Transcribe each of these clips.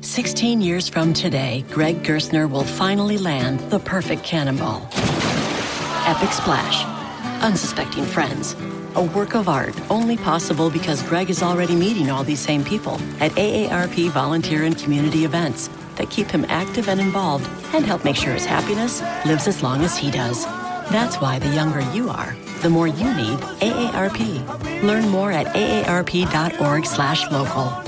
16 years from today, Greg Gerstner will finally land the perfect cannonball. Epic splash. Unsuspecting friends. A work of art only possible because Greg is already meeting all these same people at AARP volunteer and community events that keep him active and involved and help make sure his happiness lives as long as he does. That's why the younger you are, the more you need AARP. Learn more at aarp.org/local.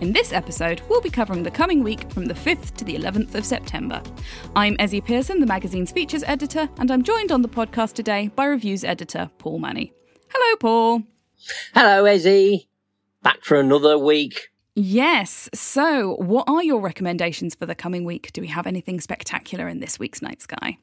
In this episode, we'll be covering the coming week from the 5th to the 11th of September. I'm Ezzy Pearson, the magazine's features editor, and I'm joined on the podcast today by reviews editor Paul Money. Hello, Paul. Hello, Ezzy. Back for another week. Yes. So, what are your recommendations for the coming week? Do we have anything spectacular in this week's night sky?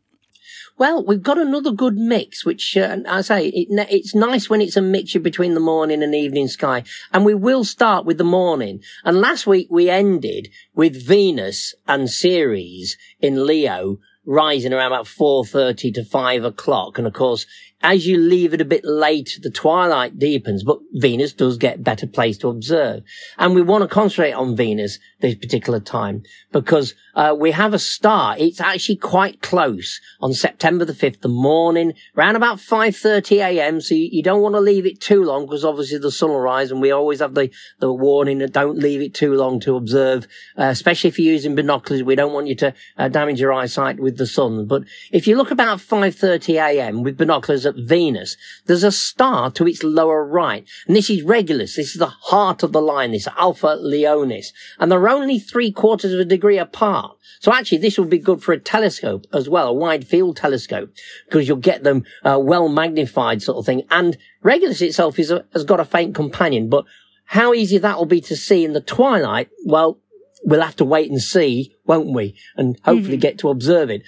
Well, we've got another good mix, which uh, I say it, it's nice when it's a mixture between the morning and evening sky. And we will start with the morning. And last week we ended with Venus and Ceres in Leo rising around about 4.30 to 5 o'clock. And of course, as you leave it a bit late, the twilight deepens, but Venus does get better place to observe. And we want to concentrate on Venus this particular time because uh, we have a star. It's actually quite close on September the 5th, the morning, around about 5.30 a.m. So you, you don't want to leave it too long because obviously the sun will rise and we always have the, the warning that don't leave it too long to observe, uh, especially if you're using binoculars. We don't want you to uh, damage your eyesight with the sun. But if you look about 5.30 a.m. with binoculars at Venus, there's a star to its lower right. And this is Regulus. This is the heart of the line, this Alpha Leonis. And they're only three quarters of a degree apart. So actually, this would be good for a telescope as well, a wide field telescope, because you'll get them uh, well magnified sort of thing. And Regulus itself is a, has got a faint companion, but how easy that will be to see in the twilight, well, we'll have to wait and see, won't we? And hopefully mm-hmm. get to observe it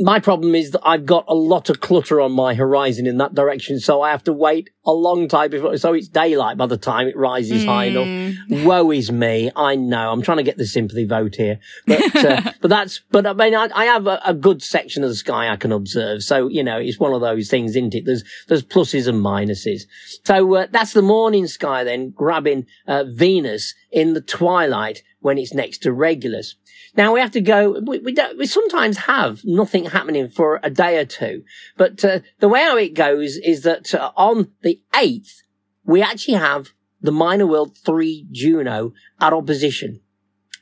my problem is that I've got a lot of clutter on my horizon in that direction, so I have to wait a long time before, so it's daylight by the time it rises mm. high enough. Mm. Woe is me. I know. I'm trying to get the sympathy vote here, but, uh, but that's, but I mean, I, I have a, a, good section of the sky I can observe. So, you know, it's one of those things, isn't it? There's, there's pluses and minuses. So, uh, that's the morning sky then grabbing, uh, Venus in the twilight when it's next to Regulus. Now we have to go. We, we, we sometimes have nothing happening for a day or two, but uh, the way how it goes is that uh, on the eighth we actually have the minor world three Juno at opposition.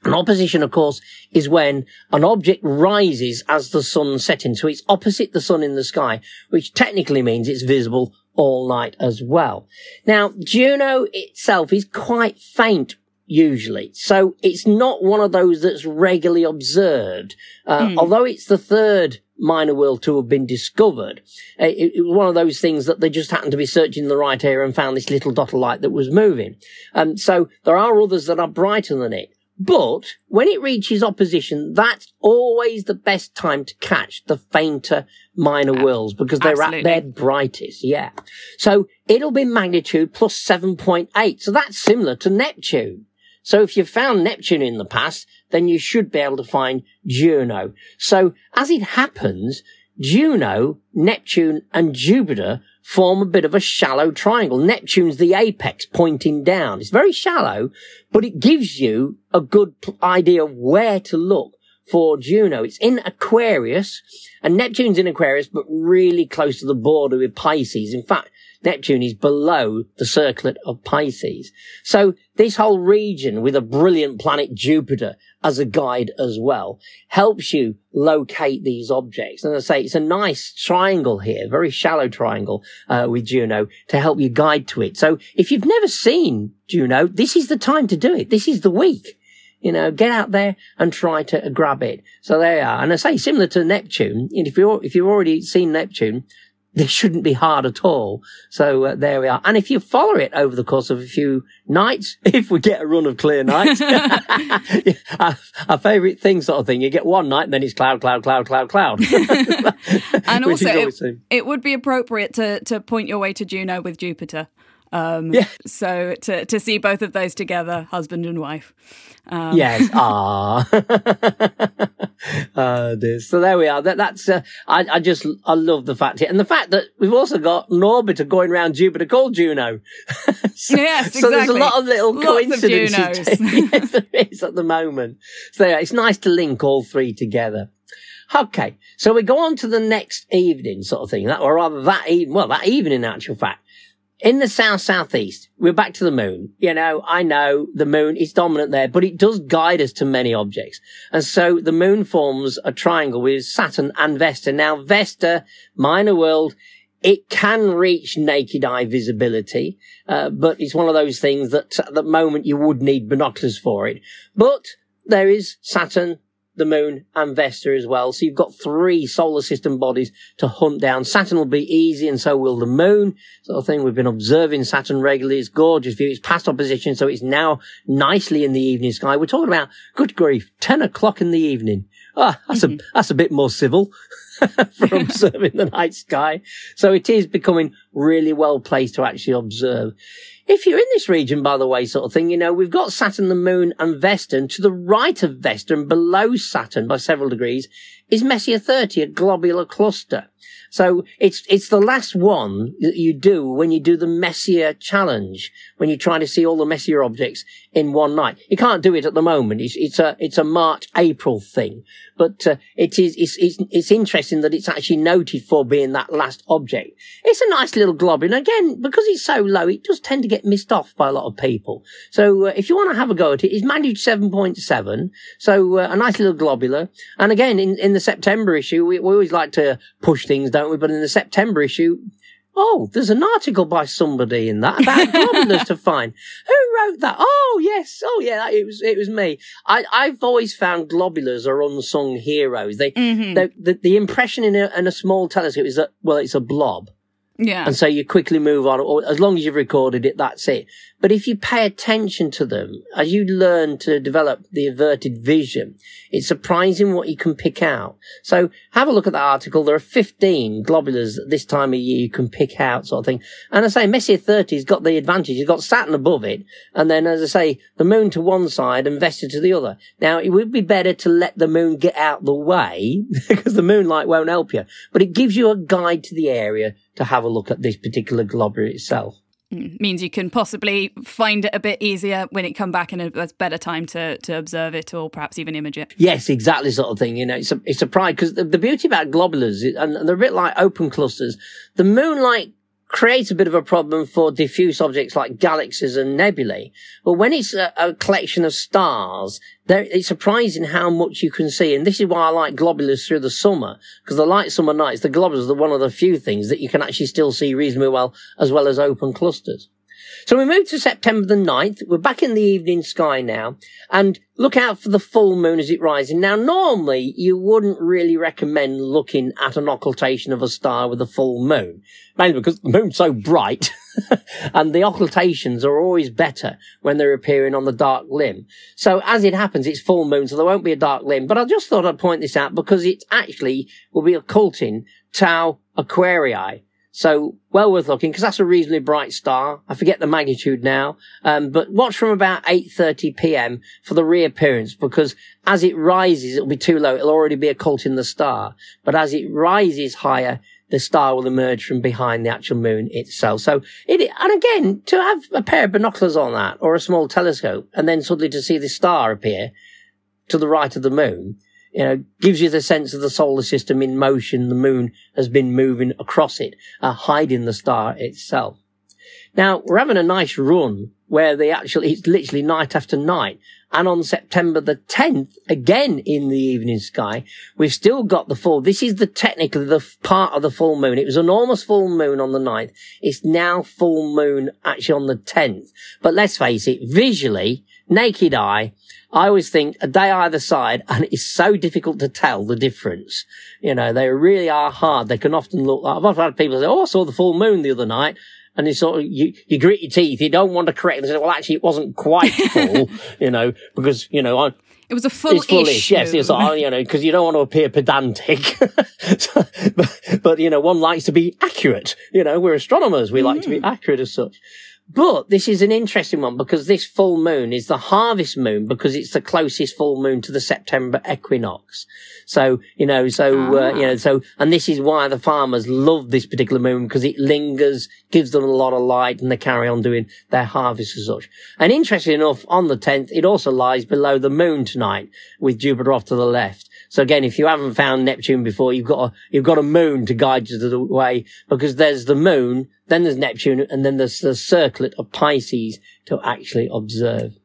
An opposition, of course, is when an object rises as the sun setting. So it's opposite the sun in the sky, which technically means it's visible all night as well. Now, Juno itself is quite faint usually. So it's not one of those that's regularly observed. Uh, Mm. Although it's the third minor world to have been discovered, uh, it, it was one of those things that they just happened to be searching the right area and found this little dot of light that was moving. Um, so there are others that are brighter than it. But when it reaches opposition, that's always the best time to catch the fainter minor worlds because they're absolutely. at their brightest. Yeah. So it'll be magnitude plus 7.8. So that's similar to Neptune. So if you've found Neptune in the past, then you should be able to find Juno. So as it happens, Juno, Neptune and Jupiter form a bit of a shallow triangle. Neptune's the apex pointing down. It's very shallow, but it gives you a good idea of where to look for Juno. It's in Aquarius and Neptune's in Aquarius, but really close to the border with Pisces. In fact, Neptune is below the circlet of Pisces. So this whole region with a brilliant planet Jupiter as a guide as well helps you locate these objects. And I say, it's a nice triangle here, very shallow triangle uh, with Juno to help you guide to it. So if you've never seen Juno, this is the time to do it. This is the week. You know, get out there and try to grab it. So there you are. And I say similar to Neptune, if you're, if you've already seen Neptune, this shouldn't be hard at all. So uh, there we are. And if you follow it over the course of a few nights, if we get a run of clear nights, our, our favourite thing sort of thing, you get one night and then it's cloud, cloud, cloud, cloud, cloud. and also, it, it would be appropriate to to point your way to Juno with Jupiter. Um, Yeah. So to to see both of those together, husband and wife. Um, yes. Ah. uh. So there we are. That, that's, uh, I, I just, I love the fact here. And the fact that we've also got an orbiter going around Jupiter called Juno. so, Yes, So there's a lot of little Lots of coincidences. Junos. yes, there is at the moment. So yeah, it's nice to link all three together. Okay. So we go on to the next evening sort of thing. That, or rather that evening, well, that evening in actual fact in the south southeast, we're back to the moon. You know, I know the moon is dominant there, but it does guide us to many objects. And so the moon forms a triangle with Saturn and Vesta. Now, Vesta, minor world, it can reach naked eye visibility, uh, but it's one of those things that at the moment you would need binoculars for it. But there is Saturn, the moon and Vesta as well. So you've got three solar system bodies to hunt down. Saturn will be easy and so will the moon sort of thing. We've been observing Saturn regularly. It's gorgeous view. It's past opposition. So it's now nicely in the evening sky. We're talking about good grief, 10 o'clock in the evening. Ah, that's a, that's a bit more civil from observing the night sky. So it is becoming really well placed to actually observe. If you're in this region, by the way, sort of thing, you know, we've got Saturn, the Moon, and Vesta, and to the right of Vesta and below Saturn by several degrees is Messier 30, a globular cluster. So it's, it's the last one that you do when you do the Messier challenge, when you try to see all the Messier objects in one night. You can't do it at the moment. It's, it's a, it's a March, April thing, but uh, it is, it's, it's, it's interesting that it's actually noted for being that last object. It's a nice little glob. And again, because it's so low, it does tend to get missed off by a lot of people. So uh, if you want to have a go at it, it's magnitude 7.7. So uh, a nice little globular. And again, in, in the September issue, we, we always like to push things, don't we? But in the September issue, Oh, there's an article by somebody in that about globulars to find. Who wrote that? Oh, yes. Oh, yeah. That, it was it was me. I I've always found globulars are unsung heroes. They, Mhm. they the, the impression in a, in a small telescope is that well, it's a blob, Yeah. and so you quickly move on. Or as long as you've recorded it, that's it. But if you pay attention to them, as you learn to develop the averted vision, it's surprising what you can pick out. So have a look at that article. There are 15 globulars this time of year you can pick out sort of thing. And I say Messier 30's got the advantage. You've got Saturn above it. And then, as I say, the moon to one side and Vesta to the other. Now, it would be better to let the moon get out the way because the moonlight won't help you, but it gives you a guide to the area to have a look at this particular globular itself. Mm, means you can possibly find it a bit easier when it come back and a a better time to to observe it or perhaps even image it. Yes, exactly, sort of thing. You know, it's a it's a pride because the, the beauty about globulars, and they're a bit like open clusters. The moonlight creates a bit of a problem for diffuse objects like galaxies and nebulae. But when it's a, a collection of stars, there, it's surprising how much you can see. And this is why I like globulars through the summer, because the light summer nights, the globulars are one of the few things that you can actually still see reasonably well, as well as open clusters. So we move to September the 9th. We're back in the evening sky now and look out for the full moon as it rises. Now, normally you wouldn't really recommend looking at an occultation of a star with a full moon, mainly because the moon's so bright and the occultations are always better when they're appearing on the dark limb. So as it happens, it's full moon, so there won't be a dark limb. But I just thought I'd point this out because it actually will be occulting Tau Aquarii, so well worth looking because that's a reasonably bright star. I forget the magnitude now. Um, but watch from about 8.30 p.m. for the reappearance because as it rises, it'll be too low. It'll already be occulting the star. But as it rises higher, the star will emerge from behind the actual moon itself. So it, and again, to have a pair of binoculars on that or a small telescope and then suddenly to see the star appear to the right of the moon you know, gives you the sense of the solar system in motion. The moon has been moving across it, uh, hiding the star itself. Now, we're having a nice run where they actually, it's literally night after night. And on September the 10th, again in the evening sky, we've still got the full, this is the technically the part of the full moon. It was an almost full moon on the 9th. It's now full moon actually on the 10th. But let's face it, visually, naked eye, I always think a day either side, and it's so difficult to tell the difference. You know, they really are hard. They can often look like, I've often had people say, Oh, I saw the full moon the other night. And you sort of, you, you grit your teeth. You don't want to correct them. Say, well, actually, it wasn't quite full, you know, because, you know, I, it was a full It's fullish, yes. It's like, you know, because you don't want to appear pedantic. but, but, you know, one likes to be accurate. You know, we're astronomers. We mm. like to be mm. accurate as such. But this is an interesting one because this full moon is the harvest moon because it's the closest full moon to the September equinox. So, you know, so, uh, you know, so, and this is why the farmers love this particular moon because it lingers, gives them a lot of light and they carry on doing their harvest as such. And interesting enough, on the 10th, it also lies below the moon tonight with Jupiter off to the left. So again, if you haven't found Neptune before, you've got a, you've got a moon to guide you to the way because there's the moon, then there's Neptune, and then there's the circlet of Pisces to actually observe.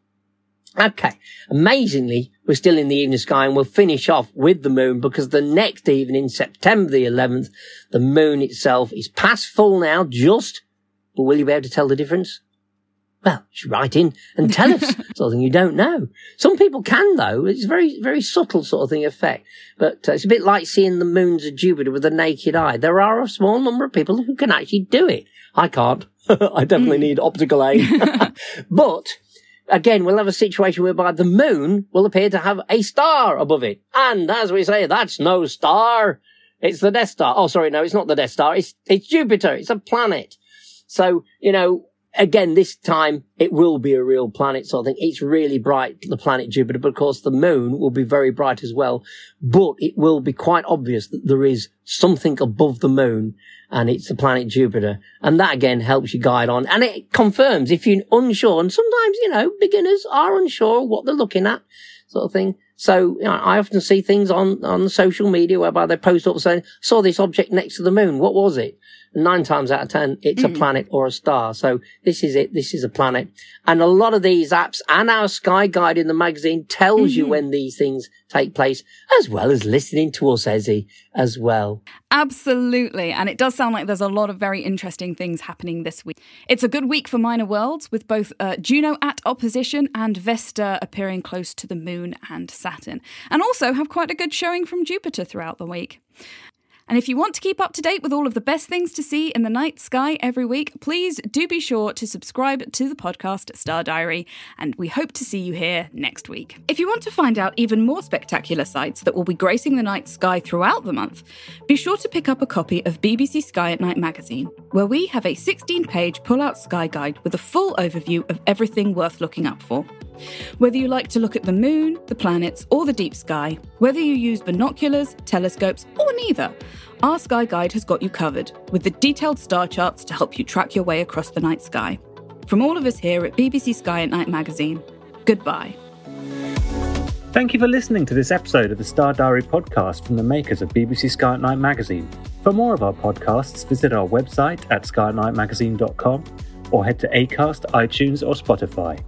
Okay. Amazingly, we're still in the evening sky and we'll finish off with the moon because the next evening, September the 11th, the moon itself is past full now, just, but will you be able to tell the difference? Well, just write in and tell us something you don't know. Some people can though. It's very, very subtle sort of thing effect. But uh, it's a bit like seeing the moons of Jupiter with the naked eye. There are a small number of people who can actually do it. I can't. I definitely need optical aid. but again, we'll have a situation whereby the moon will appear to have a star above it. And as we say, that's no star. It's the Death Star. Oh, sorry. No, it's not the Death Star. It's, it's Jupiter. It's a planet. So, you know, again, this time it will be a real planet sort of thing. It's really bright, the planet Jupiter, but of course the moon will be very bright as well. But it will be quite obvious that there is something above the moon and it's the planet Jupiter. And that again helps you guide on. And it confirms if you're unsure, and sometimes, you know, beginners are unsure what they're looking at, sort of thing. So you know, I often see things on, on social media whereby they post up saying, saw this object next to the moon. What was it? Nine times out of ten, it's mm. a planet or a star. So this is it. This is a planet. And a lot of these apps and our Sky Guide in the magazine tells mm-hmm. you when these things take place, as well as listening to us, Ezzy, as well. Absolutely. And it does sound like there's a lot of very interesting things happening this week. It's a good week for minor worlds, with both uh, Juno at opposition and Vesta appearing close to the moon and Saturn. And also have quite a good showing from Jupiter throughout the week. And if you want to keep up to date with all of the best things to see in the night sky every week, please do be sure to subscribe to the podcast Star Diary, and we hope to see you here next week. If you want to find out even more spectacular sights that will be gracing the night sky throughout the month, be sure to pick up a copy of BBC Sky at Night magazine, where we have a 16 page pull out sky guide with a full overview of everything worth looking up for. Whether you like to look at the moon, the planets, or the deep sky, whether you use binoculars, telescopes, or neither, our Sky Guide has got you covered with the detailed star charts to help you track your way across the night sky. From all of us here at BBC Sky at Night magazine, goodbye. Thank you for listening to this episode of the Star Diary podcast from the makers of BBC Sky at Night magazine. For more of our podcasts, visit our website at skyatnightmagazine.com or head to Acast, iTunes, or Spotify.